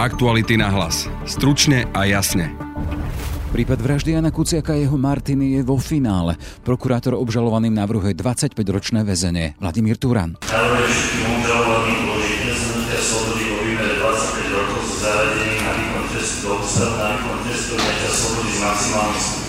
Aktuality na hlas. Stručne a jasne. Prípad vraždy Jana Kuciaka a jeho Martiny je vo finále. Prokurátor obžalovaným navrhuje 25-ročné väzenie. Vladimír Turan. Navrhuje všetkým obžalovaným uložiť neznutia slobody vo výmere 25 rokov so zaradením na výkon trestu do ústavu na výkon trestu slobody s maximálnym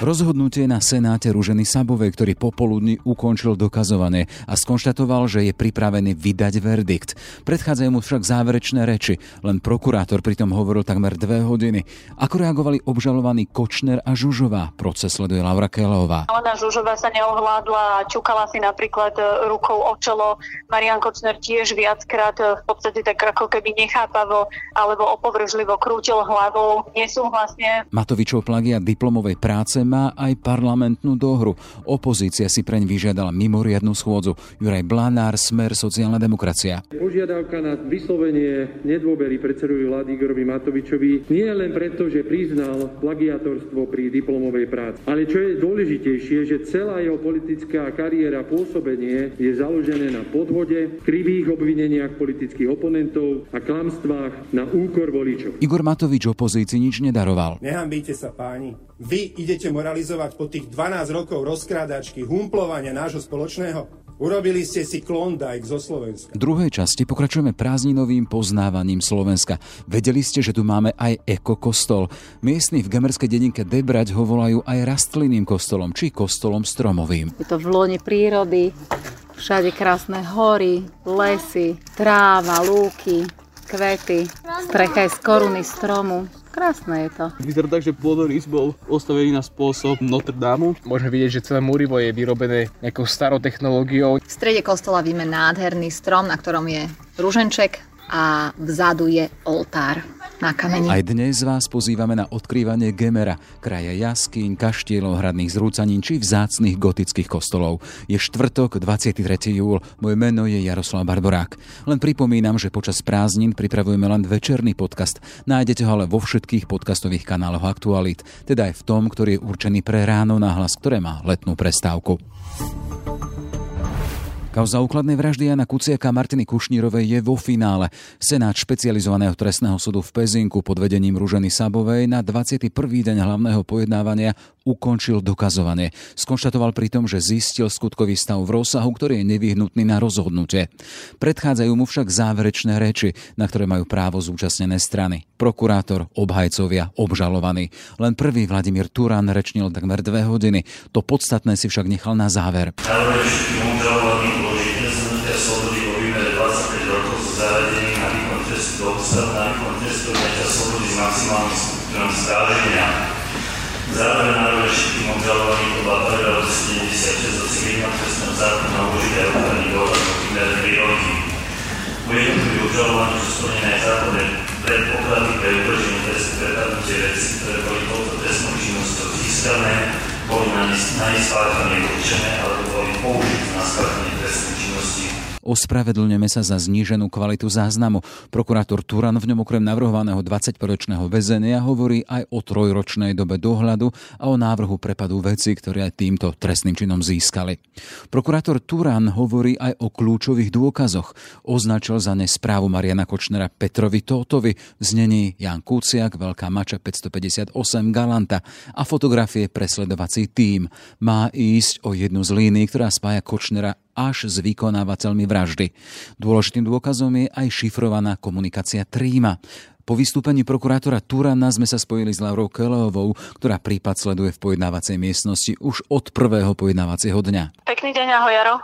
Rozhodnutie na Senáte Ruženy Sabovej, ktorý popoludní ukončil dokazovanie a skonštatoval, že je pripravený vydať verdikt. Predchádzajú mu však záverečné reči, len prokurátor pritom hovoril takmer dve hodiny. Ako reagovali obžalovaní Kočner a Žužová? Proces sleduje Laura Kelová. Ona Žužová sa neohľadla a čukala si napríklad e, rukou o čelo. Marian Kočner tiež viackrát e, v podstate tak ako keby nechápavo alebo opovržlivo krútil hlavou nesúhlasne. Matovičov plagia plagiat diplomovej práce má aj parlamentnú dohru. Opozícia si preň vyžiadala mimoriadnu schôdzu. Juraj Blanár, Smer, sociálna demokracia. Požiadavka na vyslovenie nedôvery predsedovi vlády Igorovi Matovičovi nie len preto, že priznal plagiatorstvo pri diplomovej práci, ale čo je dôležitejšie, že celá jeho politická kariéra pôsobenie je založené na podvode, krivých obvineniach politických oponentov a klamstvách na úkor voličov. Igor Matovič opozícii nič nedaroval. Nehambíte sa, páni páni, vy idete moralizovať po tých 12 rokov rozkrádačky, humplovania nášho spoločného? Urobili ste si klondajk zo Slovenska. V druhej časti pokračujeme prázdninovým poznávaním Slovenska. Vedeli ste, že tu máme aj ekokostol. Miestni v gemerskej dedinke Debrať ho volajú aj rastlinným kostolom, či kostolom stromovým. Je to v lone prírody, všade krásne hory, lesy, tráva, lúky, kvety, strecha je z koruny stromu. Krásne je to. Vyzerá tak, že pôdorys bol postavený na spôsob Notre Dame. Môžeme vidieť, že celé múrivo je vyrobené nejakou starou technológiou. V strede kostola vidíme nádherný strom, na ktorom je rúženček a vzadu je oltár na kameni. Aj dnes vás pozývame na odkrývanie Gemera, kraja jaskýň, kaštielov, hradných zrúcanín či vzácných gotických kostolov. Je štvrtok, 23. júl, moje meno je Jaroslav Barborák. Len pripomínam, že počas prázdnin pripravujeme len večerný podcast. Nájdete ho ale vo všetkých podcastových kanáloch Aktualit, teda aj v tom, ktorý je určený pre ráno na hlas, ktoré má letnú prestávku. Kauza úkladnej vraždy Jana Kuciaka a Martiny Kušnírovej je vo finále. Senát špecializovaného trestného súdu v Pezinku pod vedením Ruženy Sabovej na 21. deň hlavného pojednávania ukončil dokazovanie. Skonštatoval pritom, že zistil skutkový stav v rozsahu, ktorý je nevyhnutný na rozhodnutie. Predchádzajú mu však záverečné reči, na ktoré majú právo zúčastnené strany. Prokurátor, obhajcovia, obžalovaní. Len prvý Vladimír Turán rečnil takmer dve hodiny. To podstatné si však nechal na záver uložiť na výkon trestu odňatia slobody s maximálnym stupňom stráženia. Zároveň navrhuje všetkým obžalovaným podľa paragrafu 76 do civilného trestného zákona uložiť aj ochranný dohľad vo výmere 3 roky. U jednotlivých obžalovaní sú splnené zákonné predpoklady pre udrženie trestu prepadnutie veci, ktoré boli touto trestnou činnosťou získané, boli na ne spáchanie určené alebo boli použité Ospravedlňujeme sa za zníženú kvalitu záznamu. Prokurátor Turan v ňom okrem navrhovaného 25-ročného väzenia hovorí aj o trojročnej dobe dohľadu a o návrhu prepadu veci, ktoré týmto trestným činom získali. Prokurátor Turan hovorí aj o kľúčových dôkazoch. Označil za ne správu Mariana Kočnera Petrovi Tótovi znení Jan Kuciak, Veľká mača 558 Galanta a fotografie presledovací tým. Má ísť o jednu z línií, ktorá spája Kočnera až s vykonávateľmi vraždy. Dôležitým dôkazom je aj šifrovaná komunikácia Tríma. Po vystúpení prokurátora Turana sme sa spojili s Laurou Keleovou, ktorá prípad sleduje v pojednávacej miestnosti už od prvého pojednávacieho dňa. Pekný deň, ahoj Jaro.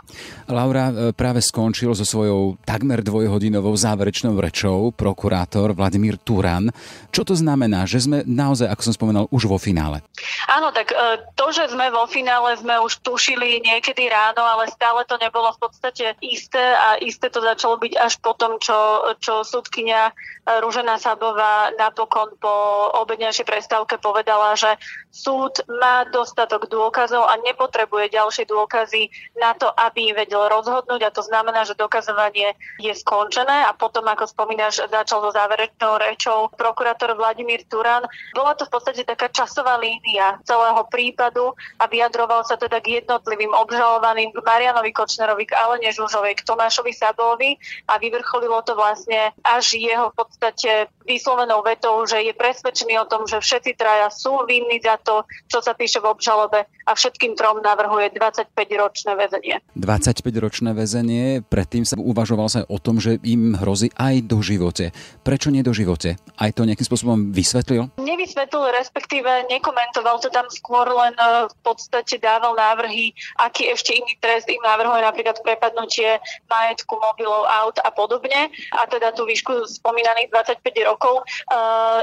Laura e, práve skončil so svojou takmer dvojhodinovou záverečnou rečou prokurátor Vladimír Turan. Čo to znamená, že sme naozaj, ako som spomenul, už vo finále? Áno, tak e, to, že sme vo finále, sme už tušili niekedy ráno, ale stále to nebolo v podstate isté a isté to začalo byť až potom, čo, čo súdkynia Rúžena Sabová napokon po obednejšej prestávke povedala, že súd má dostatok dôkazov a nepotrebuje ďalšie dôkazy na to, aby vedel rozhodnúť. A to znamená, že dokazovanie je skončené. A potom, ako spomínaš, začal so záverečnou rečou prokurátor Vladimír Turan. Bola to v podstate taká časová línia celého prípadu a vyjadroval sa teda k jednotlivým obžalovaným k Marianovi Kočnerovi, k Alene Žužovej, k Tomášovi Sabovi a vyvrcholilo to vlastne až jeho v podstate vyslovenou vetou, že je presvedčený o tom, že všetci traja sú vinní za to, čo sa píše v obžalobe a všetkým trom navrhuje 25-ročné väzenie. 25-ročné väzenie, predtým sa uvažoval sa o tom, že im hrozí aj do živote. Prečo nie do živote? Aj to nejakým spôsobom vysvetlil? Nevysvetlil, respektíve nekomentoval to tam skôr, len e, v podstate dával návrhy, aký ešte iný trest im navrhuje napríklad prepadnutie majetku, mobilov, aut a podobne. A teda tú výšku spomínaných 25 rokov. E,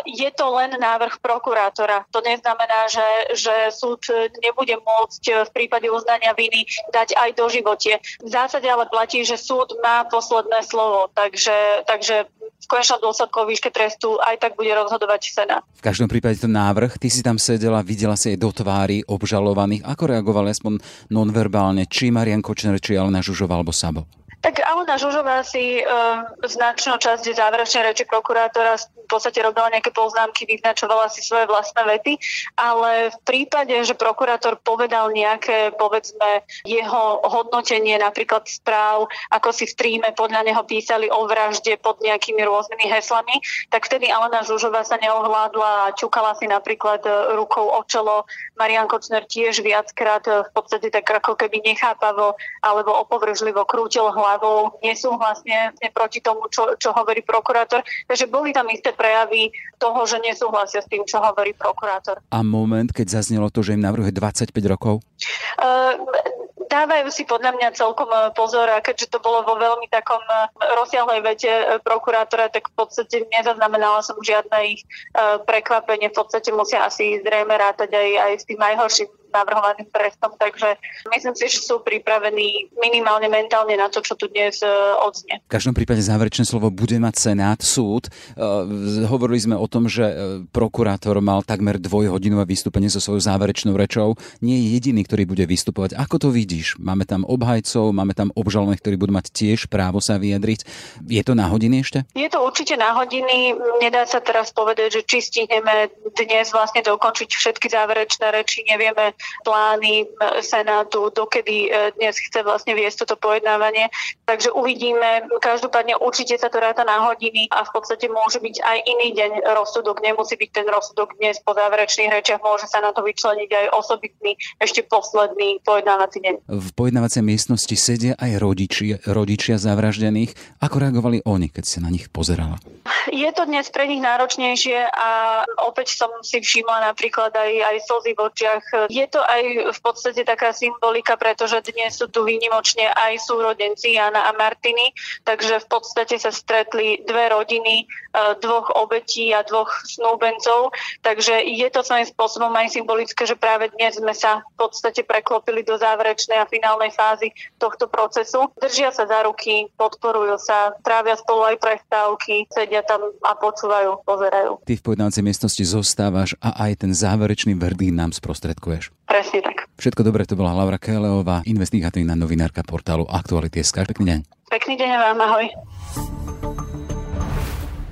je to len návrh prokurátora. To neznamená, že, že súd nebude bude môcť e, v prípade uznania viny dať aj do živote. V zásade ale platí, že súd má posledné slovo, takže, takže v konečnom dôsledku výške trestu aj tak bude rozhodovať Senát. V každom prípade ten návrh, ty si tam sedela, videla si aj do tvári obžalovaných. Ako reagovali aspoň nonverbálne, či Marian Kočner, či Alena Žužová alebo Sabo? Tak Alena Žužová si e, značnú časť záverečnej reči prokurátora v podstate robila nejaké poznámky, vyznačovala si svoje vlastné vety, ale v prípade, že prokurátor povedal nejaké, povedzme, jeho hodnotenie napríklad správ, ako si v tríme podľa neho písali o vražde pod nejakými rôznymi heslami, tak vtedy Alena Žužová sa neohľadla a čukala si napríklad e, rukou o čelo. Marian Kočner tiež viackrát e, v podstate tak ako keby nechápavo alebo opovržlivo krútil hlavu hlavou, nesúhlasne proti tomu, čo, čo hovorí prokurátor. Takže boli tam isté prejavy toho, že nesúhlasia s tým, čo hovorí prokurátor. A moment, keď zaznelo to, že im navrhuje 25 rokov? Uh, dávajú si podľa mňa celkom e, pozor a keďže to bolo vo veľmi takom e, rozsiahlej vete prokurátora, tak v podstate nezaznamenala som žiadne ich prekvapenie. V podstate musia asi zrejme rátať aj, aj s tým najhorším navrhovaným trestom, takže myslím si, že sú pripravení minimálne mentálne na to, čo tu dnes e, odznie. V každom prípade záverečné slovo bude mať Senát, súd. E, hovorili sme o tom, že e, prokurátor mal takmer dvojhodinové vystúpenie so svojou záverečnou rečou. Nie je jediný, ktorý bude vystupovať. Ako to vidíš? Máme tam obhajcov, máme tam obžalovaných, ktorí budú mať tiež právo sa vyjadriť. Je to na hodiny ešte? Je to určite na hodiny. Nedá sa teraz povedať, že či stihneme dnes vlastne dokončiť všetky záverečné reči. Nevieme, plány e, Senátu, dokedy e, dnes chce vlastne viesť toto pojednávanie. Takže uvidíme. Každopádne určite sa to ráta na hodiny a v podstate môže byť aj iný deň rozsudok. Nemusí byť ten rozsudok dnes po záverečných rečiach. Môže sa na to vyčleniť aj osobitný, ešte posledný pojednávací deň. V pojednávacej miestnosti sedia aj rodičia, rodičia zavraždených. Ako reagovali oni, keď sa na nich pozerala? Je to dnes pre nich náročnejšie a opäť som si všimla napríklad aj, aj slzy v očiach. Je to aj v podstate taká symbolika, pretože dnes sú tu výnimočne aj súrodenci Jana a Martiny, takže v podstate sa stretli dve rodiny, e, dvoch obetí a dvoch snúbencov, takže je to svojím spôsobom aj symbolické, že práve dnes sme sa v podstate preklopili do záverečnej a finálnej fázy tohto procesu. Držia sa za ruky, podporujú sa, trávia spolu aj prestávky, sedia tam a počúvajú, pozerajú. Ty v pojednávacej miestnosti zostávaš a aj ten záverečný verdikt nám sprostredkuješ. Presne tak. Všetko dobre, to bola Laura Keleová, investigatívna novinárka portálu Aktuality.sk. Pekný deň. Pekný deň vám, ahoj.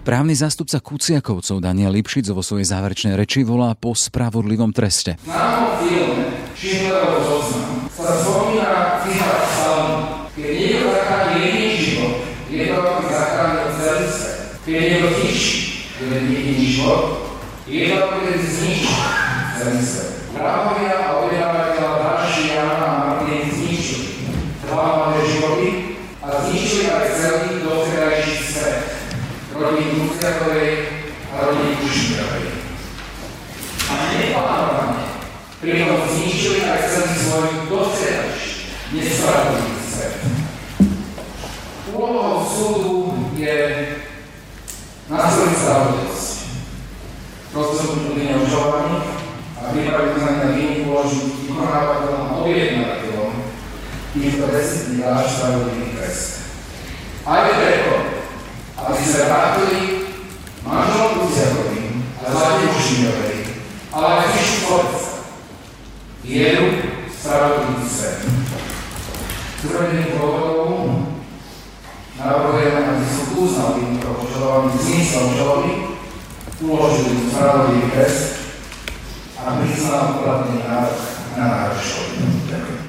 Právny zástupca Kuciakovcov Daniel Lipšic vo svojej záverečnej reči volá po spravodlivom treste. Známom filme Schindlerov zoznam sa spomína keď niekto zachráni jediný život, je to ako zachránil celý svet. Keď niekto zničí jeden jediný život, je to ako keď zničí celý svet. Vrahovia a objednávateľa Dáši, Jana a Martin zničili dva malé životy a zničili aj celý doterajší svet. Rodiny Kuciakovej a rodiny Kušnírovej. A neplánovane pritom zničili aj celý svoj doterajší nespravodlivý svet. Úlohou súdu je nastoliť spravodlivosť. Rozhodnutie obžalovaných a pripraviť sa na výnimku uložiť vykonávateľom a objednávateľom trestných dáš spravodlivý trest. Aj preto, aby sa vrátili manželom Luciakovým a Zlatým Šíňovej, ale aj Fišu Slovecka. Vieru, spravodlivý svet. Z uvedených dôvodov navrhujeme, aby som uznal týmto požadovaným zmyslom žaloby, uložil spravodlivý trest a priznal uplatnený návrh na návrh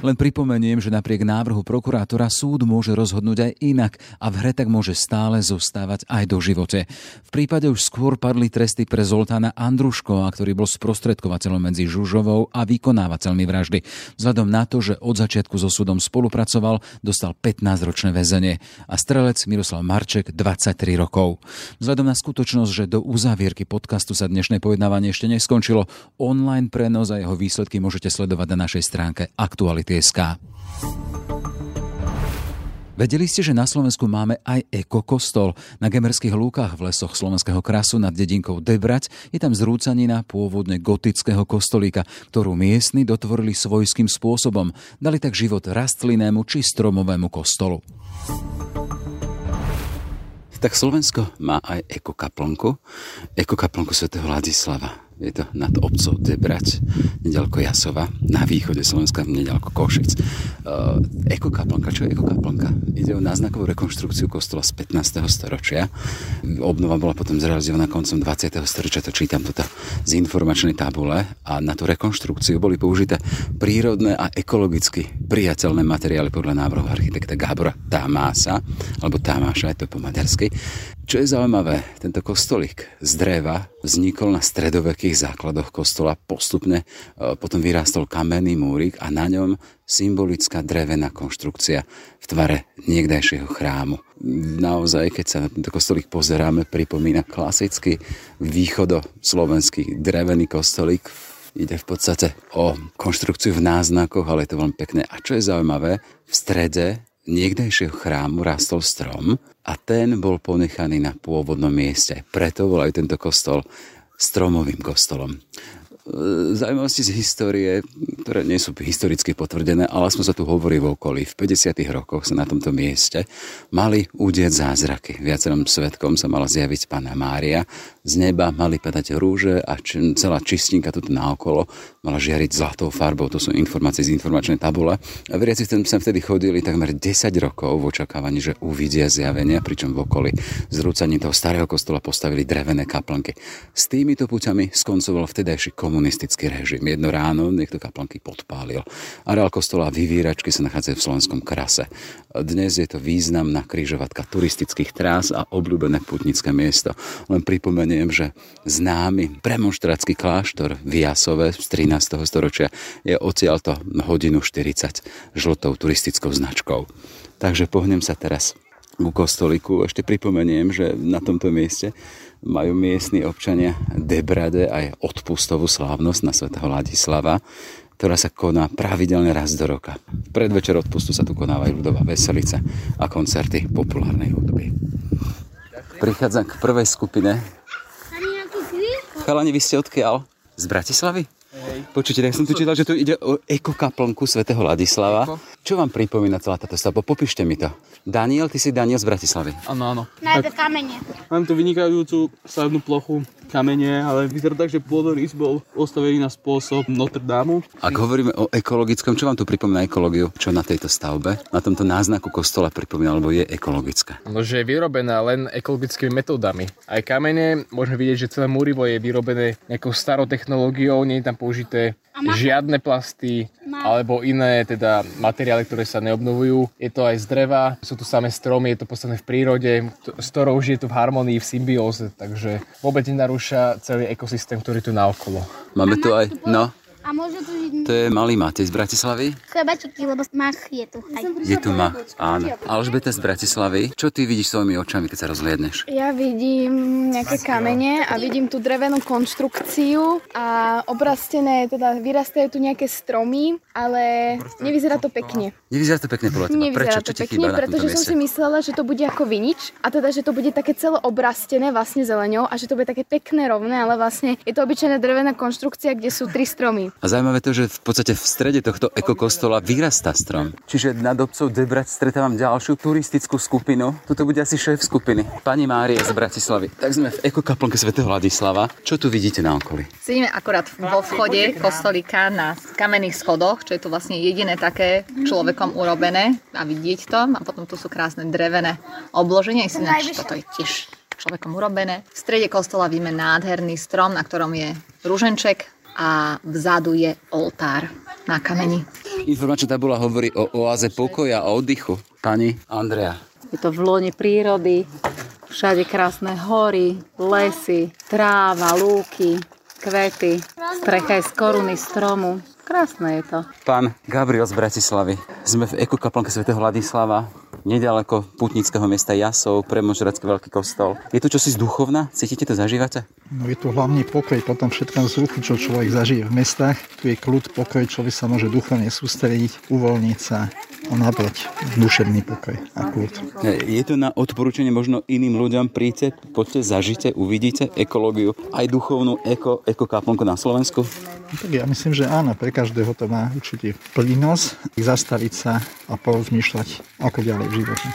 len pripomeniem, že napriek návrhu prokurátora súd môže rozhodnúť aj inak a v hre tak môže stále zostávať aj do živote. V prípade už skôr padli tresty pre Zoltána Andruškova, ktorý bol sprostredkovateľom medzi Žužovou a vykonávateľmi vraždy. Vzhľadom na to, že od začiatku so súdom spolupracoval, dostal 15-ročné väzenie a strelec Miroslav Marček 23 rokov. Vzhľadom na skutočnosť, že do uzávierky podcastu sa dnešné pojednávanie ešte neskončilo, online prenos a jeho výsledky môžete sledovať na našej stránke Aktuality SK. Vedeli ste, že na Slovensku máme aj ekokostol? Na Gemerských lúkach v lesoch slovenského krasu nad dedinkou Debrať je tam zrúcanina pôvodne gotického kostolíka, ktorú miestni dotvorili svojským spôsobom. Dali tak život rastlinnému či stromovému kostolu. Tak Slovensko má aj ekokaplnku, ekokaplnku svätého Ladislava je to nad obcov Debrať, nedaleko Jasova, na východe Slovenska, nedaleko Košic. Uh, ekokaplnka, čo je ekokaplnka? Ide o náznakovú rekonštrukciu kostola z 15. storočia. Obnova bola potom zrealizovaná koncom 20. storočia, to čítam toto z informačnej tabule a na tú rekonštrukciu boli použité prírodné a ekologicky priateľné materiály podľa návrhu architekta Gábora Tamása, alebo Tamáša, je to po maďarsky. Čo je zaujímavé, tento kostolík z dreva vznikol na stredovekých základoch kostola, postupne e, potom vyrástol kamenný múrik a na ňom symbolická drevená konštrukcia v tvare niekdajšieho chrámu. Naozaj, keď sa na tento kostolík pozeráme, pripomína klasický východoslovenský drevený kostolík Ide v podstate o konštrukciu v náznakoch, ale je to veľmi pekné. A čo je zaujímavé, v strede niekdejšieho chrámu rastol strom a ten bol ponechaný na pôvodnom mieste. Preto bol aj tento kostol stromovým kostolom. E, zaujímavosti z histórie, ktoré nie sú historicky potvrdené, ale sme sa tu hovorí v okolí. V 50. rokoch sa na tomto mieste mali udieť zázraky. Viacerom svetkom sa mala zjaviť pána Mária. Z neba mali padať rúže a celá čistinka tu naokolo mala žiariť zlatou farbou. To sú informácie z informačnej tabule. A veriaci sem vtedy chodili takmer 10 rokov v očakávaní, že uvidia zjavenia, pričom v okolí zrúcaním toho starého kostola postavili drevené kaplnky. S týmito puťami skoncoval vtedajší komun komunistický režim. Jedno ráno niekto kaplanky podpálil. Areál kostola vyvíračky sa nachádzajú v slovenskom krase. Dnes je to významná krížovatka turistických trás a obľúbené putnické miesto. Len pripomeniem, že známy premonštrátsky kláštor v Jasove z 13. storočia je odtiaľto hodinu 40 žltou turistickou značkou. Takže pohnem sa teraz ku kostoliku. Ešte pripomeniem, že na tomto mieste majú miestni občania Debrade aj odpustovú slávnosť na svätého Ladislava, ktorá sa koná pravidelne raz do roka. V predvečer odpustu sa tu konávajú ľudová veselica a koncerty populárnej hudby. Prichádzam k prvej skupine. Chalani, vy ste odkiaľ? Z Bratislavy? Počujte, tak som tu čítal, že tu ide o ekokaplnku svätého Ladislava. Eko. Čo vám pripomína celá táto stavba? Popíšte mi to. Daniel, ty si Daniel z Bratislavy. Áno, áno. Nájde kamene. Mám tu vynikajúcu stavebnú plochu, kamene, ale vyzerá tak, že pôvodný bol postavený na spôsob Notre Dame. Ak hovoríme o ekologickom, čo vám tu pripomína ekológiu? Čo na tejto stavbe? Na tomto náznaku kostola pripomína, alebo je ekologická? No, že je vyrobená len ekologickými metódami. Aj kamene, môžeme vidieť, že celé múrivo je vyrobené nejakou starou technológiou, nie je tam použité žiadne plasty alebo iné teda materiály, ktoré sa neobnovujú. Je to aj z dreva, sú tu samé stromy, je to postavené v prírode, s ktorou už je to v harmonii, v symbióze, takže vôbec nenarúša celý ekosystém, ktorý tu naokolo. Máme tu aj, no, a môže tu to je malý Matej z Bratislavy? Chlebačiky, lebo mach je tu. Aj. Je tu mach, áno. Alžbeta z Bratislavy. Čo ty vidíš svojimi očami, keď sa rozhliadneš? Ja vidím nejaké kamene a vidím tú drevenú konštrukciu a obrastené, teda vyrastajú tu nejaké stromy, ale nevyzerá to pekne. Nevyzerá to pekne podľa teba. Nevyzerá Prečo? to pekne, pretože som si myslela, že to bude ako vinič a teda, že to bude také celo obrastené vlastne zeleňou a že to bude také pekné rovné, ale vlastne je to obyčajná drevená konštrukcia, kde sú tri stromy. A zaujímavé to, že v podstate v strede tohto ekokostola vyrastá strom. Čiže nad obcov Debrať stretávam ďalšiu turistickú skupinu. Tuto bude asi šéf skupiny. Pani Mária z Bratislavy. Tak sme v ekokaplnke svätého Vladislava. Čo tu vidíte na okolí? Sedíme akorát vo vchode kostolíka na kamenných schodoch, čo je tu vlastne jediné také človekom urobené a vidieť to. A potom tu sú krásne drevené obloženia. Ináč toto je tiež človekom urobené. V strede kostola vidíme nádherný strom, na ktorom je ruženček a vzadu je oltár na kameni. Informačná tabula hovorí o oáze pokoja a oddychu. Pani Andrea. Je to v lone prírody, všade krásne hory, lesy, tráva, lúky, kvety, strecha je z koruny stromu. Krásne je to. Pán Gabriel z Bratislavy. Sme v ekokaplnke svätého Vladislava, nedaleko putnického miesta Jasov, Premožracký veľký kostol. Je tu čosi z duchovna? Cítite to, zažívate? No je tu hlavne pokoj po tom všetkom vzruchu, čo človek zažije v mestách. Tu je kľud, pokoj, človek sa môže duchovne sústrediť, uvoľniť sa a nabrať duševný pokoj a kľud. Je to na odporúčanie možno iným ľuďom, príďte, poďte, zažite, uvidíte ekológiu, aj duchovnú eko, ekokaplnku na Slovensku? No tak ja myslím, že áno, pre každého to má určitý prínos, zastaviť sa a porozmýšľať, ako ďalej v živote.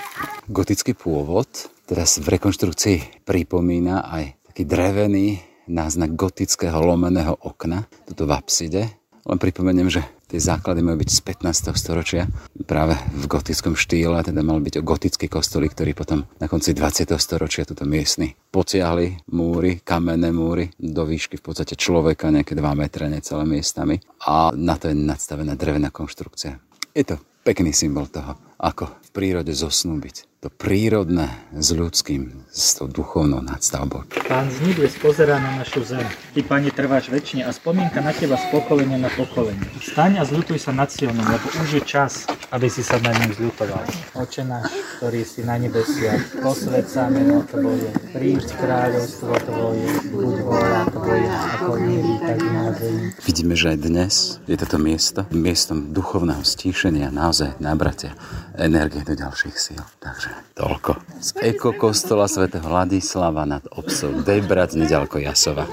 Gotický pôvod teraz v rekonštrukcii pripomína aj taký drevený náznak gotického lomeného okna, tuto v apside. Len pripomeniem, že tie základy majú byť z 15. storočia, práve v gotickom štýle, teda mal byť o gotický kostolík, ktorý potom na konci 20. storočia tuto miestny potiahli múry, kamenné múry do výšky v podstate človeka, nejaké 2 metre necelé miestami a na to je nadstavená drevená konštrukcia. Je to pekný symbol toho, ako v prírode zosnúbiť to prírodné s ľudským, s tou duchovnou nadstavbou. Pán z nebes pozerá na našu zem. Ty, Pane, trváš väčšine a spomienka na teba z pokolenia na pokolenie. Staň a zľutuj sa nad Sionom, lebo už je čas, aby si sa nad ním zľutoval. Oče náš, ktorý si na nebesiach, posved sa meno Tvoje, príď kráľovstvo Tvoje, buď vôľa Tvoja, ako nebi, tak na zemi. Vidíme, že aj dnes je toto miesto miestom duchovného stíšenia, naozaj nabratia energie do ďalších síl. Takže toľko. Z ekokostola svätého Ladislava nad obcov Dejbrac, nedaleko Jasova.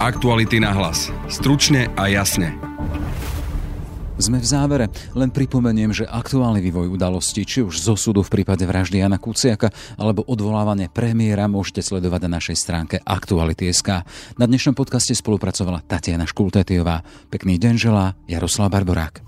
Aktuality na hlas. Stručne a jasne. Sme v závere. Len pripomeniem, že aktuálny vývoj udalostí, či už zo súdu v prípade vraždy Jana Kuciaka alebo odvolávanie premiéra môžete sledovať na našej stránke Aktuality.sk. Na dnešnom podcaste spolupracovala Tatiana Škultetiová. Pekný deň želá Jaroslav Barborák.